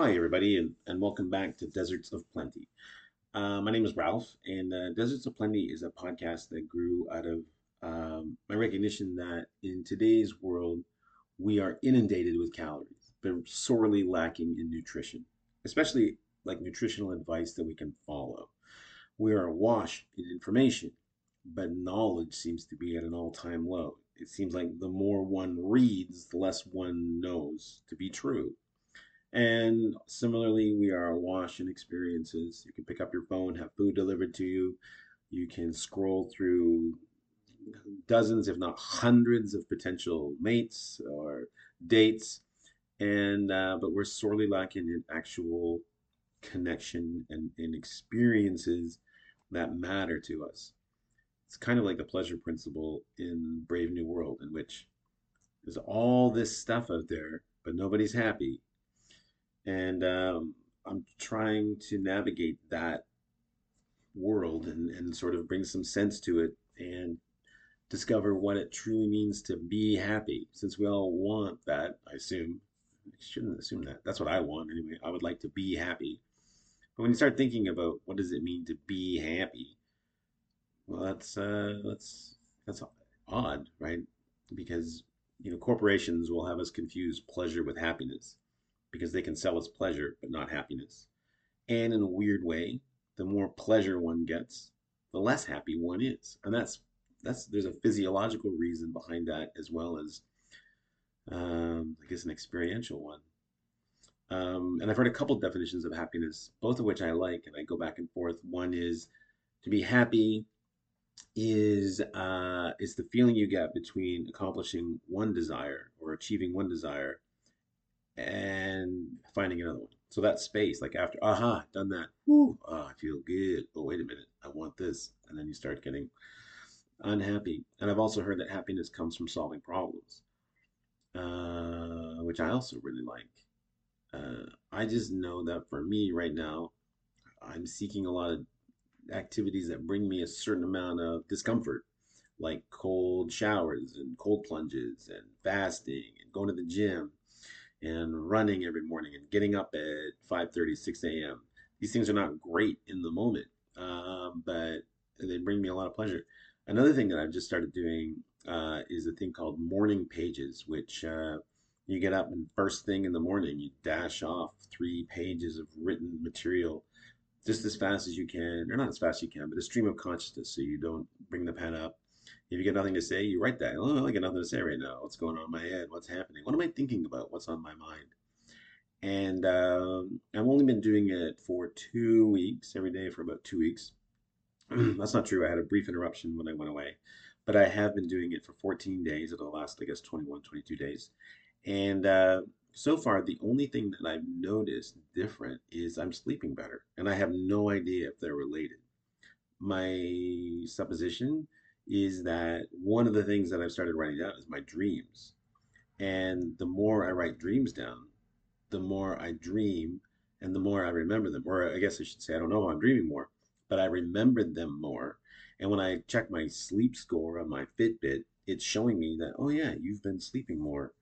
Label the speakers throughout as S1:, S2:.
S1: Hi, everybody, and, and welcome back to Deserts of Plenty. Uh, my name is Ralph, and uh, Deserts of Plenty is a podcast that grew out of um, my recognition that in today's world, we are inundated with calories, but sorely lacking in nutrition, especially like nutritional advice that we can follow. We are awash in information, but knowledge seems to be at an all time low. It seems like the more one reads, the less one knows to be true. And similarly, we are awash in experiences. You can pick up your phone, have food delivered to you. You can scroll through dozens, if not hundreds, of potential mates or dates. And uh, but we're sorely lacking in actual connection and, and experiences that matter to us. It's kind of like the pleasure principle in Brave New World, in which there's all this stuff out there, but nobody's happy and um, I'm trying to navigate that world and, and sort of bring some sense to it and discover what it truly means to be happy. Since we all want that, I assume. I shouldn't assume that. That's what I want anyway. I would like to be happy. But when you start thinking about what does it mean to be happy, well, that's uh, that's that's odd, right? Because you know corporations will have us confuse pleasure with happiness because they can sell us pleasure but not happiness. And in a weird way, the more pleasure one gets, the less happy one is. And that's that's there's a physiological reason behind that as well as um, I guess an experiential one. Um, and I've heard a couple definitions of happiness, both of which I like, and I go back and forth. One is to be happy is uh, is the feeling you get between accomplishing one desire or achieving one desire and finding another one. So that space, like after, aha, done that. Whoo, oh, I feel good. Oh, wait a minute, I want this. And then you start getting unhappy. And I've also heard that happiness comes from solving problems, uh, which I also really like. Uh, I just know that for me right now, I'm seeking a lot of activities that bring me a certain amount of discomfort, like cold showers and cold plunges and fasting and going to the gym and running every morning and getting up at 5.30 6 a.m these things are not great in the moment uh, but they bring me a lot of pleasure. Another thing that i've just started doing uh, is a thing called morning pages which uh, you get up and first thing in the morning you dash off three pages of written material just as fast as you can or not as fast as you can but a stream of consciousness so you don't bring the pen up if you get nothing to say, you write that. Oh, I got nothing to say right now. What's going on in my head? What's happening? What am I thinking about? What's on my mind? And um, I've only been doing it for two weeks, every day for about two weeks. That's not true. I had a brief interruption when I went away, but I have been doing it for 14 days the last, I guess, 21, 22 days. And uh, so far, the only thing that I've noticed different is I'm sleeping better. And I have no idea if they're related. My supposition is that one of the things that I've started writing down is my dreams. And the more I write dreams down, the more I dream and the more I remember them. Or I guess I should say, I don't know I'm dreaming more, but I remembered them more. And when I check my sleep score on my Fitbit, it's showing me that, oh, yeah, you've been sleeping more.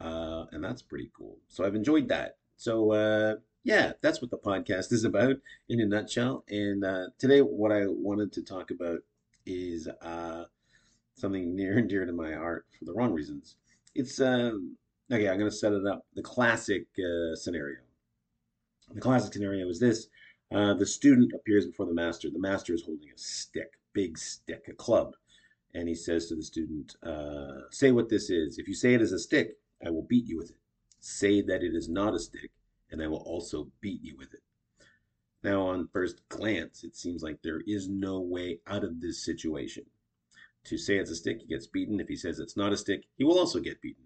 S1: Uh, and that's pretty cool. So I've enjoyed that. So, uh, yeah, that's what the podcast is about in a nutshell. And uh, today, what I wanted to talk about is uh, something near and dear to my heart for the wrong reasons. It's um, okay. I'm going to set it up. The classic uh, scenario. The classic scenario is this: uh, the student appears before the master. The master is holding a stick, big stick, a club, and he says to the student, uh, "Say what this is. If you say it is a stick, I will beat you with it. Say that it is not a stick, and I will also beat you with it." Now, on first glance, it seems like there is no way out of this situation. To say it's a stick, he gets beaten. If he says it's not a stick, he will also get beaten.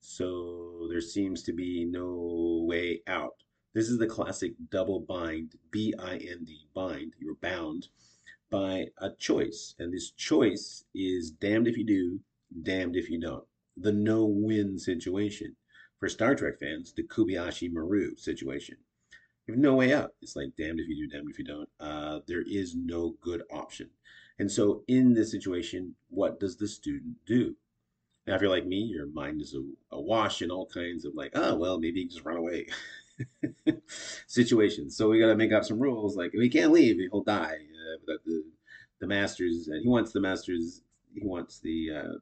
S1: So there seems to be no way out. This is the classic double bind, B I N D, bind. You're bound by a choice. And this choice is damned if you do, damned if you don't. The no win situation. For Star Trek fans, the Kobayashi Maru situation. You have no way out. It's like damned if you do, damned if you don't. Uh, there is no good option. And so, in this situation, what does the student do? Now, if you're like me, your mind is awash in all kinds of like, oh, well, maybe just run away. situations. So we got to make up some rules. Like if he can't leave, he'll die. Uh, the the masters, and he wants the masters. He wants the uh,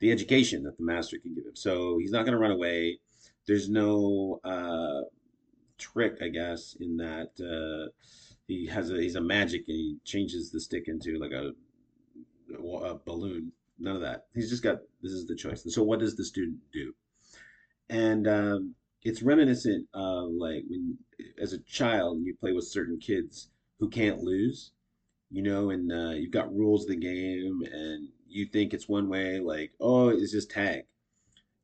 S1: the education that the master can give him. So he's not going to run away. There's no uh, trick, I guess, in that uh, he has a he's a magic and he changes the stick into like a, a balloon. None of that. He's just got this is the choice. And so what does the student do? And um, it's reminiscent of like when as a child you play with certain kids who can't lose you know and uh, you've got rules of the game and you think it's one way like oh it's just tag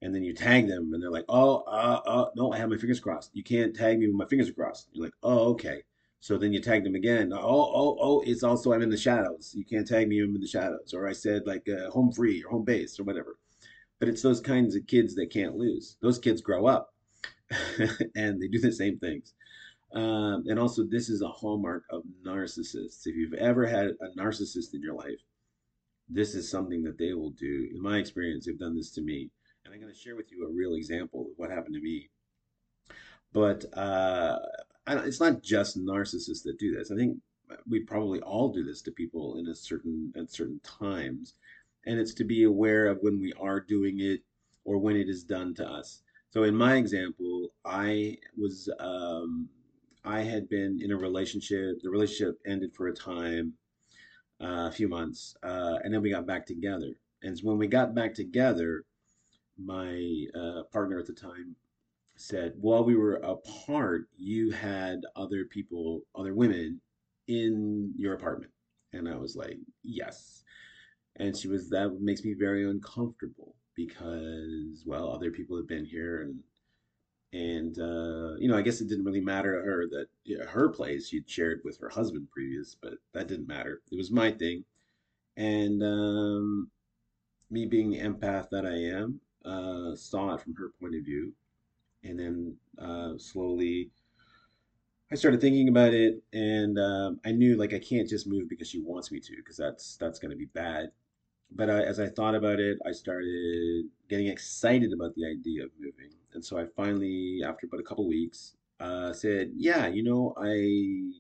S1: and then you tag them and they're like oh uh, uh, no i have my fingers crossed you can't tag me with my fingers crossed you're like oh okay so then you tag them again oh oh oh it's also i'm in the shadows you can't tag me i'm in the shadows or i said like uh, home free or home base or whatever but it's those kinds of kids that can't lose those kids grow up and they do the same things. Um, and also, this is a hallmark of narcissists. If you've ever had a narcissist in your life, this is something that they will do. In my experience, they've done this to me. And I'm going to share with you a real example of what happened to me. But uh, it's not just narcissists that do this. I think we probably all do this to people in a certain at certain times, and it's to be aware of when we are doing it or when it is done to us. So in my example, I was um, I had been in a relationship. The relationship ended for a time, uh, a few months, uh, and then we got back together. And when we got back together, my uh, partner at the time said, "While we were apart, you had other people, other women, in your apartment." And I was like, "Yes." And she was, "That makes me very uncomfortable." because well other people have been here and and uh, you know I guess it didn't really matter to her that you know, her place she'd shared with her husband previous, but that didn't matter. It was my thing, and um, me being the empath that I am, uh, saw it from her point of view, and then uh, slowly. I started thinking about it, and um, I knew like I can't just move because she wants me to, because that's that's going to be bad but I, as I thought about it, I started getting excited about the idea of moving. And so I finally, after about a couple weeks, uh, said, "Yeah, you know, I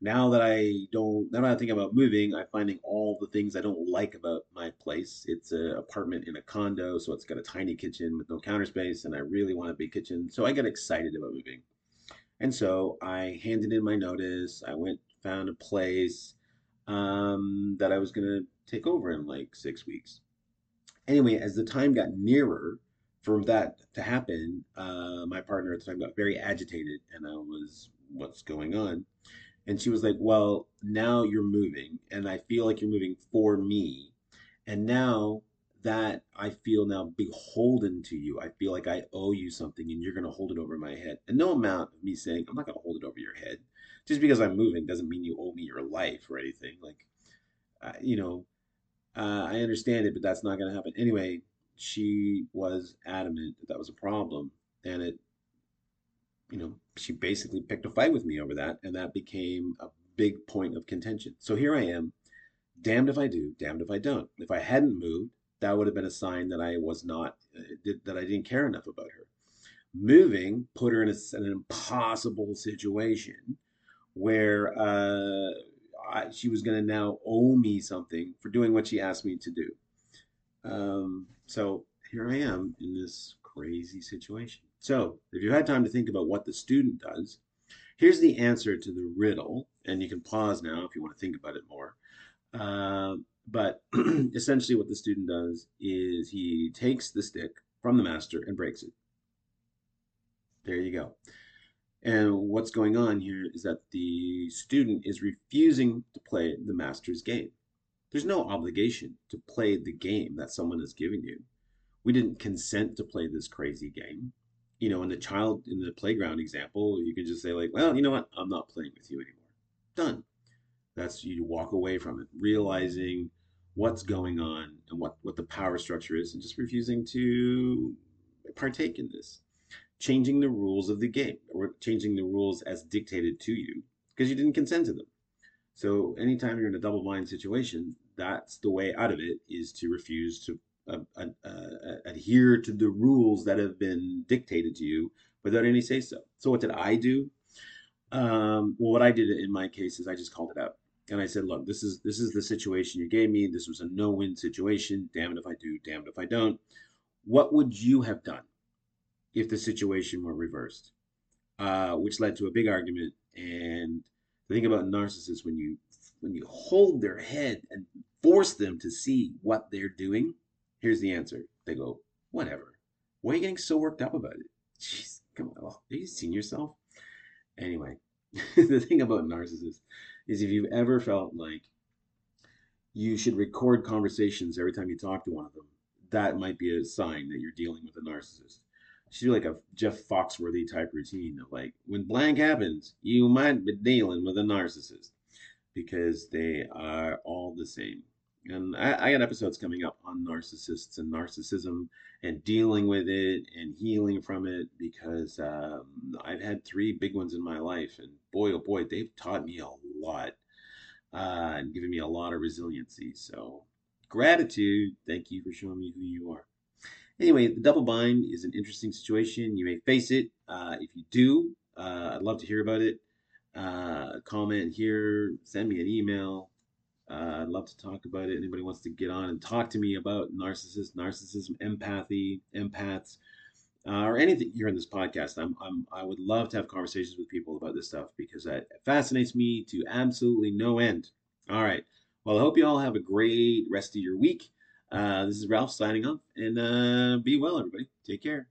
S1: now that I don't now that I think about moving, I'm finding all the things I don't like about my place. It's an apartment in a condo, so it's got a tiny kitchen with no counter space, and I really want a big kitchen. So I got excited about moving, and so I handed in my notice. I went found a place um, that I was gonna take over in like six weeks. Anyway, as the time got nearer for that to happen, uh, my partner at the time got very agitated, and I was, "What's going on?" And she was like, "Well, now you're moving, and I feel like you're moving for me, and now." that I feel now beholden to you. I feel like I owe you something and you're going to hold it over my head. And no amount of me saying, I'm not going to hold it over your head. Just because I'm moving doesn't mean you owe me your life or anything. Like, uh, you know, uh, I understand it, but that's not going to happen. Anyway, she was adamant that that was a problem. And it, you know, she basically picked a fight with me over that. And that became a big point of contention. So here I am, damned if I do, damned if I don't. If I hadn't moved, that would have been a sign that I was not, uh, that I didn't care enough about her. Moving put her in a, an impossible situation where, uh, I, she was going to now owe me something for doing what she asked me to do. Um, so here I am in this crazy situation. So if you had time to think about what the student does, here's the answer to the riddle, and you can pause now if you want to think about it more. Uh, but essentially, what the student does is he takes the stick from the master and breaks it. There you go. And what's going on here is that the student is refusing to play the master's game. There's no obligation to play the game that someone has given you. We didn't consent to play this crazy game. You know, in the child in the playground example, you can just say like, "Well, you know what? I'm not playing with you anymore." Done. That's you walk away from it, realizing what's going on and what what the power structure is, and just refusing to partake in this changing the rules of the game or changing the rules as dictated to you because you didn't consent to them. So anytime you're in a double blind situation, that's the way out of it is to refuse to uh, uh, uh, adhere to the rules that have been dictated to you without any say so. So what did I do? Um, well, what I did in my case is I just called it out and I said, look, this is this is the situation you gave me. This was a no-win situation. Damn it if I do, damn it if I don't. What would you have done if the situation were reversed? Uh, which led to a big argument. And the thing about narcissists, when you when you hold their head and force them to see what they're doing, here's the answer. They go, whatever. Why are you getting so worked up about it? Jeez, come on. Have you seen yourself? Anyway, the thing about narcissists is if you've ever felt like you should record conversations every time you talk to one of them, that might be a sign that you're dealing with a narcissist. Should do like a Jeff Foxworthy type routine of like, when blank happens, you might be dealing with a narcissist because they are all the same. And I, I got episodes coming up on narcissists and narcissism and dealing with it and healing from it because um, I've had three big ones in my life. And boy, oh boy, they've taught me a lot uh, and given me a lot of resiliency. So, gratitude. Thank you for showing me who you are. Anyway, the double bind is an interesting situation. You may face it. Uh, if you do, uh, I'd love to hear about it. Uh, comment here, send me an email. Uh, I'd love to talk about it. Anybody wants to get on and talk to me about narcissism, narcissism, empathy, empaths, uh, or anything here in this podcast, I'm, I'm I would love to have conversations with people about this stuff because that fascinates me to absolutely no end. All right. Well, I hope you all have a great rest of your week. Uh, this is Ralph signing off, and uh, be well, everybody. Take care.